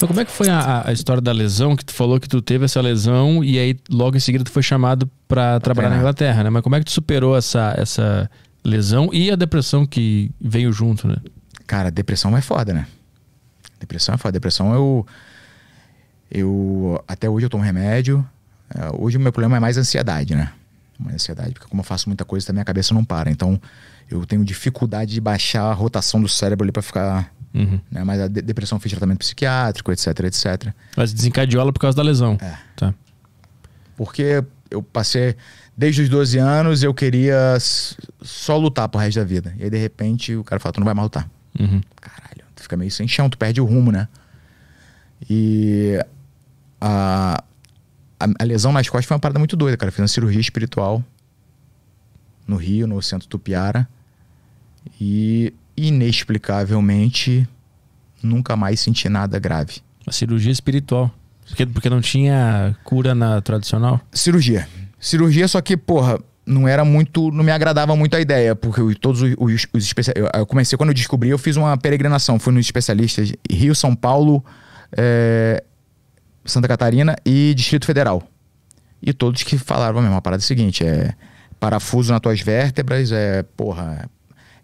Então, como é que foi a, a, história da lesão? Que tu falou que tu teve essa lesão e aí logo em seguida tu foi chamado para trabalhar na Inglaterra, né? Mas como é que tu superou essa, essa lesão e a depressão que veio junto, né? Cara, depressão é foda, né? Depressão é foda. Depressão eu. Eu. Até hoje eu tomo remédio. É, hoje o meu problema é mais ansiedade, né? Mais ansiedade, porque como eu faço muita coisa, também a cabeça não para. Então eu tenho dificuldade de baixar a rotação do cérebro ali pra ficar Uhum. Né? Mas a de depressão fez tratamento psiquiátrico, etc, etc. Mas desencadeou ela por causa da lesão. É. Tá. Porque eu passei. Desde os 12 anos eu queria só lutar pro resto da vida. E aí, de repente, o cara fala: tu não vai mais lutar. Uhum. Caralho, tu fica meio sem chão, tu perde o rumo, né? E a, a, a lesão nas costas foi uma parada muito doida, cara. Eu fiz uma cirurgia espiritual no Rio, no centro Tupiara. E inexplicavelmente, nunca mais senti nada grave. A cirurgia espiritual. Porque, porque não tinha cura na tradicional? Cirurgia. Cirurgia, só que, porra, não era muito. Não me agradava muito a ideia, porque todos os, os, os especialistas. Eu comecei, quando eu descobri, eu fiz uma peregrinação. Fui nos especialistas Rio, São Paulo, é, Santa Catarina e Distrito Federal. E todos que falaram a mesma parada é seguinte: é parafuso nas tuas vértebras, é, porra,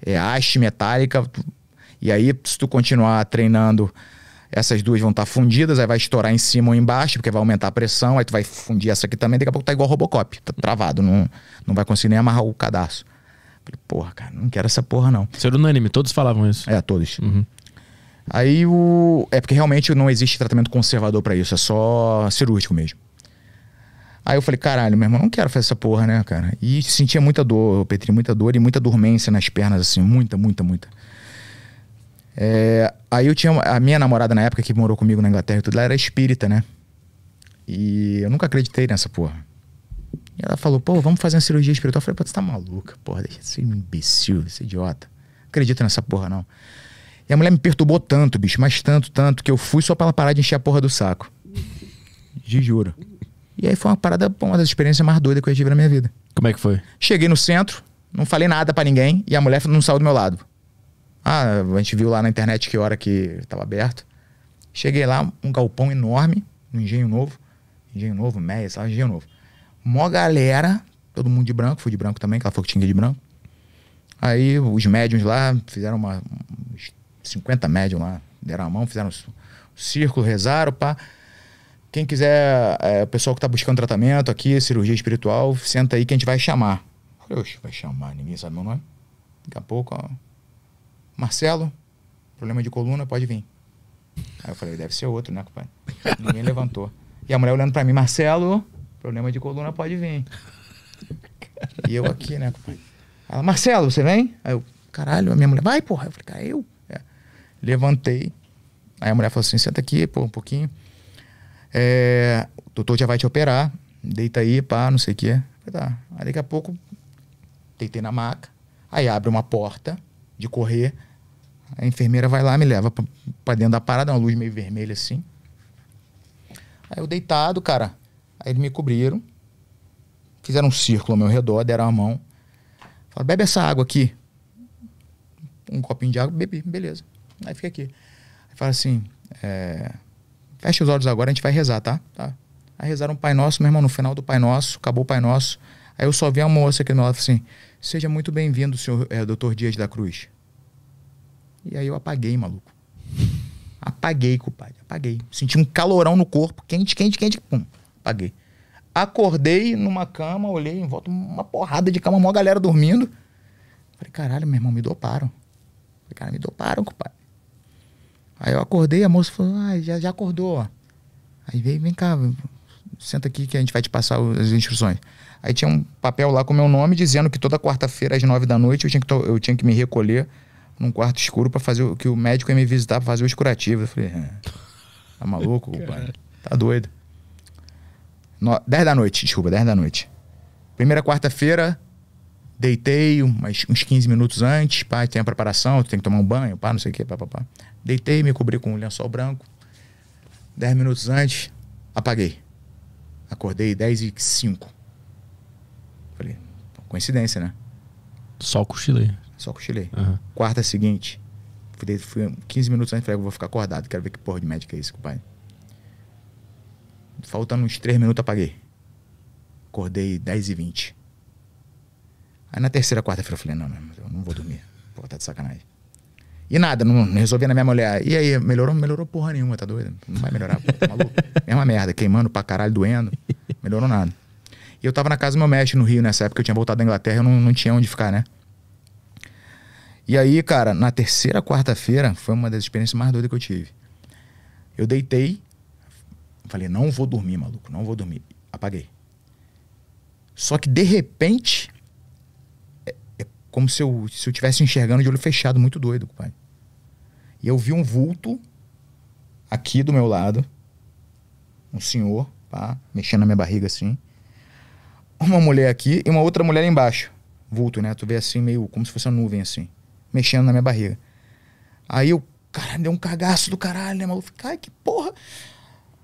é, haste metálica. E aí, se tu continuar treinando, essas duas vão estar tá fundidas, aí vai estourar em cima ou embaixo, porque vai aumentar a pressão, aí tu vai fundir essa aqui também, daqui a pouco tá igual Robocop, tá travado, não, não vai conseguir nem amarrar o cadastro. Falei, porra, cara, não quero essa porra, não. Ser unânime, todos falavam isso. É, todos. Uhum. Aí o. É porque realmente não existe tratamento conservador para isso, é só cirúrgico mesmo. Aí eu falei, caralho, meu irmão, não quero fazer essa porra, né, cara? E sentia muita dor, Petri, muita dor e muita dormência nas pernas, assim, muita, muita, muita. É, aí eu tinha. A minha namorada na época que morou comigo na Inglaterra e tudo, ela era espírita, né? E eu nunca acreditei nessa porra. E ela falou, pô, vamos fazer uma cirurgia espiritual. Eu falei, pô, você tá maluca, porra, deixa de ser imbecil, esse idiota. Não acredito nessa porra, não. E a mulher me perturbou tanto, bicho, mas tanto, tanto, que eu fui só pra ela parar de encher a porra do saco. De juro. E aí foi uma parada, uma das experiências mais doidas que eu tive na minha vida. Como é que foi? Cheguei no centro, não falei nada para ninguém e a mulher não saiu do meu lado. Ah, a gente viu lá na internet que hora que estava aberto. Cheguei lá, um galpão enorme, um engenho novo. Engenho novo, meia, sabe? Engenho novo. Mó galera, todo mundo de branco, fui de branco também, que ela falou que tinha de branco. Aí os médiums lá fizeram uma, uns 50 médiums lá, deram a mão, fizeram um círculo, rezaram, pá. Quem quiser, é, o pessoal que está buscando tratamento aqui, cirurgia espiritual, senta aí que a gente vai chamar. falei, oxe, vai chamar, ninguém sabe meu nome. Daqui a pouco, ó. Marcelo, problema de coluna, pode vir. Aí eu falei, deve ser outro, né, compadre? Ninguém levantou. E a mulher olhando para mim, Marcelo, problema de coluna, pode vir. E eu aqui, né, compadre? Ela, Marcelo, você vem? Aí eu, caralho, a minha mulher, vai, porra. Eu falei, cara, eu? É. Levantei. Aí a mulher falou assim, senta aqui, pô, um pouquinho. É, o doutor já vai te operar, deita aí, pá, não sei o quê. Tá. Aí daqui a pouco, deitei na maca, aí abre uma porta de correr, a enfermeira vai lá, me leva pra dentro da parada, uma luz meio vermelha assim. Aí eu deitado, cara, aí eles me cobriram, fizeram um círculo ao meu redor, deram a mão. Falaram, bebe essa água aqui. Um copinho de água, bebi, beleza. Aí fica aqui. Aí fala assim, é, Fecha os olhos agora, a gente vai rezar, tá? tá? Aí rezaram o Pai Nosso, meu irmão, no final do Pai Nosso, acabou o Pai Nosso. Aí eu só vi a moça aqui no lado assim: Seja muito bem-vindo, senhor é, doutor Dias da Cruz. E aí eu apaguei, maluco. Apaguei, compadre. Apaguei. Senti um calorão no corpo, quente, quente, quente. Pum, apaguei. Acordei numa cama, olhei em volta, uma porrada de cama, uma galera dormindo. Falei, caralho, meu irmão, me doparam. Falei, cara, me doparam, compadre. Aí eu acordei, a moça falou, ah, já, já acordou. Aí veio, vem cá, senta aqui que a gente vai te passar as instruções. Aí tinha um papel lá com meu nome dizendo que toda quarta-feira às nove da noite eu tinha que, eu tinha que me recolher num quarto escuro para fazer o que o médico ia me visitar para fazer o curativo. Eu falei, é, tá maluco, pai? Tá doido. No, 10 da noite, desculpa, 10 da noite. Primeira quarta-feira, deitei umas, uns 15 minutos antes, pá, tem a preparação, tem que tomar um banho, pá, não sei o que, pá, pá, pá. Deitei, me cobri com um lençol branco. Dez minutos antes, apaguei. Acordei dez e cinco. Falei, coincidência, né? Só cochilei. Só cochilei. Uhum. Quarta seguinte, Fui, fui 15 minutos antes, falei, vou ficar acordado, quero ver que porra de médico é esse, compadre. Faltando uns 3 minutos, apaguei. Acordei 10 e 20. Aí na terceira, quarta-feira eu falei, não, não, eu não vou dormir. Pô, tá de sacanagem. E nada, não, não resolvia na minha mulher. E aí, melhorou? Melhorou porra nenhuma, tá doido? Não vai melhorar, pô, tá maluco? Mesma merda, queimando pra caralho, doendo. Melhorou nada. E eu tava na casa do meu mestre no Rio nessa época, eu tinha voltado da Inglaterra, eu não, não tinha onde ficar, né? E aí, cara, na terceira quarta-feira, foi uma das experiências mais doidas que eu tive. Eu deitei, falei, não vou dormir, maluco, não vou dormir. Apaguei. Só que de repente, é, é como se eu se eu estivesse enxergando de olho fechado, muito doido, pai. E eu vi um vulto aqui do meu lado, um senhor, pá, mexendo na minha barriga assim. Uma mulher aqui e uma outra mulher embaixo. Vulto, né? Tu vê assim, meio como se fosse uma nuvem assim mexendo na minha barriga. Aí eu, cara, deu um cagaço do caralho, né, maluco? Ai, que porra.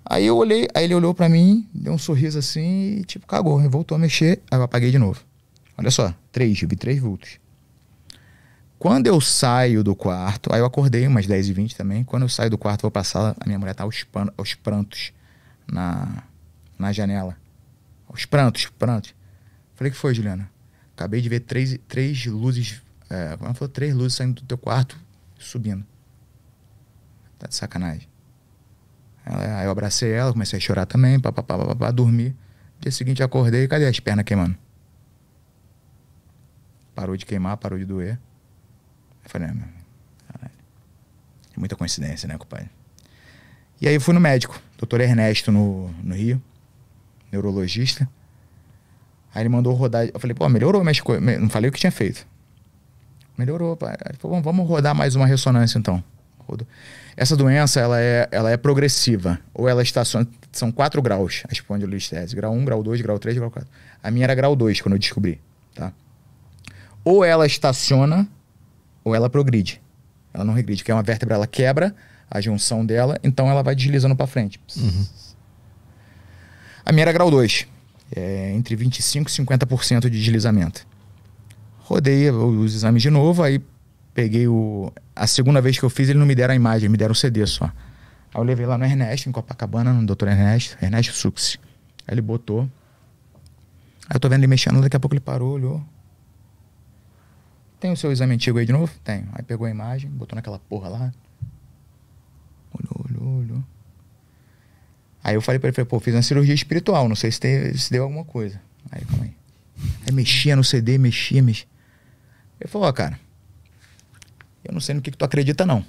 Aí eu olhei, aí ele olhou para mim, deu um sorriso assim e tipo, cagou, voltou a mexer, aí eu apaguei de novo. Olha só, três, eu vi três vultos. Quando eu saio do quarto, aí eu acordei umas 10 e 20 também. Quando eu saio do quarto, vou sala, a minha mulher tá aos, pan, aos prantos na, na janela. Aos prantos, prantos. Falei, que foi, Juliana? Acabei de ver três, três luzes é, ela falou, três luzes saindo do teu quarto, subindo. Tá de sacanagem. Ela, aí eu abracei ela, comecei a chorar também, papapá, papapá, dormi. Dia seguinte acordei, cadê as pernas queimando? Parou de queimar, parou de doer. Eu falei, caralho. É muita coincidência, né, compadre? E aí eu fui no médico, doutor Ernesto, no, no Rio, neurologista. Aí ele mandou rodar. Eu falei, pô, melhorou, mas não falei o que tinha feito. Melhorou, pai. Falou, vamos rodar mais uma ressonância então. Essa doença, ela é, ela é progressiva. Ou ela estaciona... São quatro graus a espondilolistese. Grau 1, grau 2, grau 3, grau 4. A minha era grau 2 quando eu descobri, tá? Ou ela estaciona, ou ela progride. Ela não regride, porque é uma vértebra, ela quebra a junção dela, então ela vai deslizando para frente. Uhum. A minha era grau 2. É entre 25% e 50% de deslizamento. Rodei os exames de novo, aí peguei o. A segunda vez que eu fiz, ele não me deram a imagem, me deram o CD só. Aí eu levei lá no Ernesto, em Copacabana, no Dr. Ernesto, Ernesto Suxi. Aí ele botou. Aí eu tô vendo ele mexendo, daqui a pouco ele parou, olhou. Tem o seu exame antigo aí de novo? Tenho. Aí pegou a imagem, botou naquela porra lá. Olhou, olhou, olhou. Aí eu falei pra ele, falei, pô, fiz uma cirurgia espiritual, não sei se, se deu alguma coisa. Aí, calma aí. Aí mexia no CD, mexia, mexia. Ele falou, ó, cara, eu não sei no que, que tu acredita, não.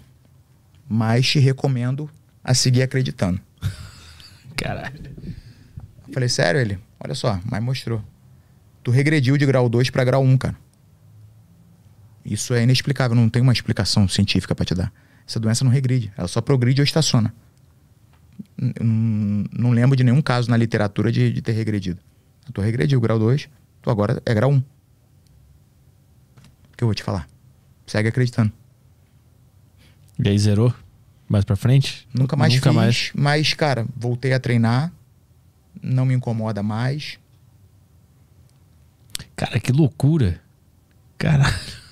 Mas te recomendo a seguir acreditando. Caralho. Falei, sério, ele? Olha só, mas mostrou. Tu regrediu de grau 2 para grau 1, cara. Isso é inexplicável, não tem uma explicação científica para te dar. Essa doença não regride, ela só progride ou estaciona. Não, não lembro de nenhum caso na literatura de, de ter regredido. Tu regrediu grau 2, tu agora é grau 1 que eu vou te falar. Segue acreditando. E aí zerou? Mais pra frente? Nunca mais Nunca fiz, mais. mas, cara, voltei a treinar. Não me incomoda mais. Cara, que loucura. Caralho.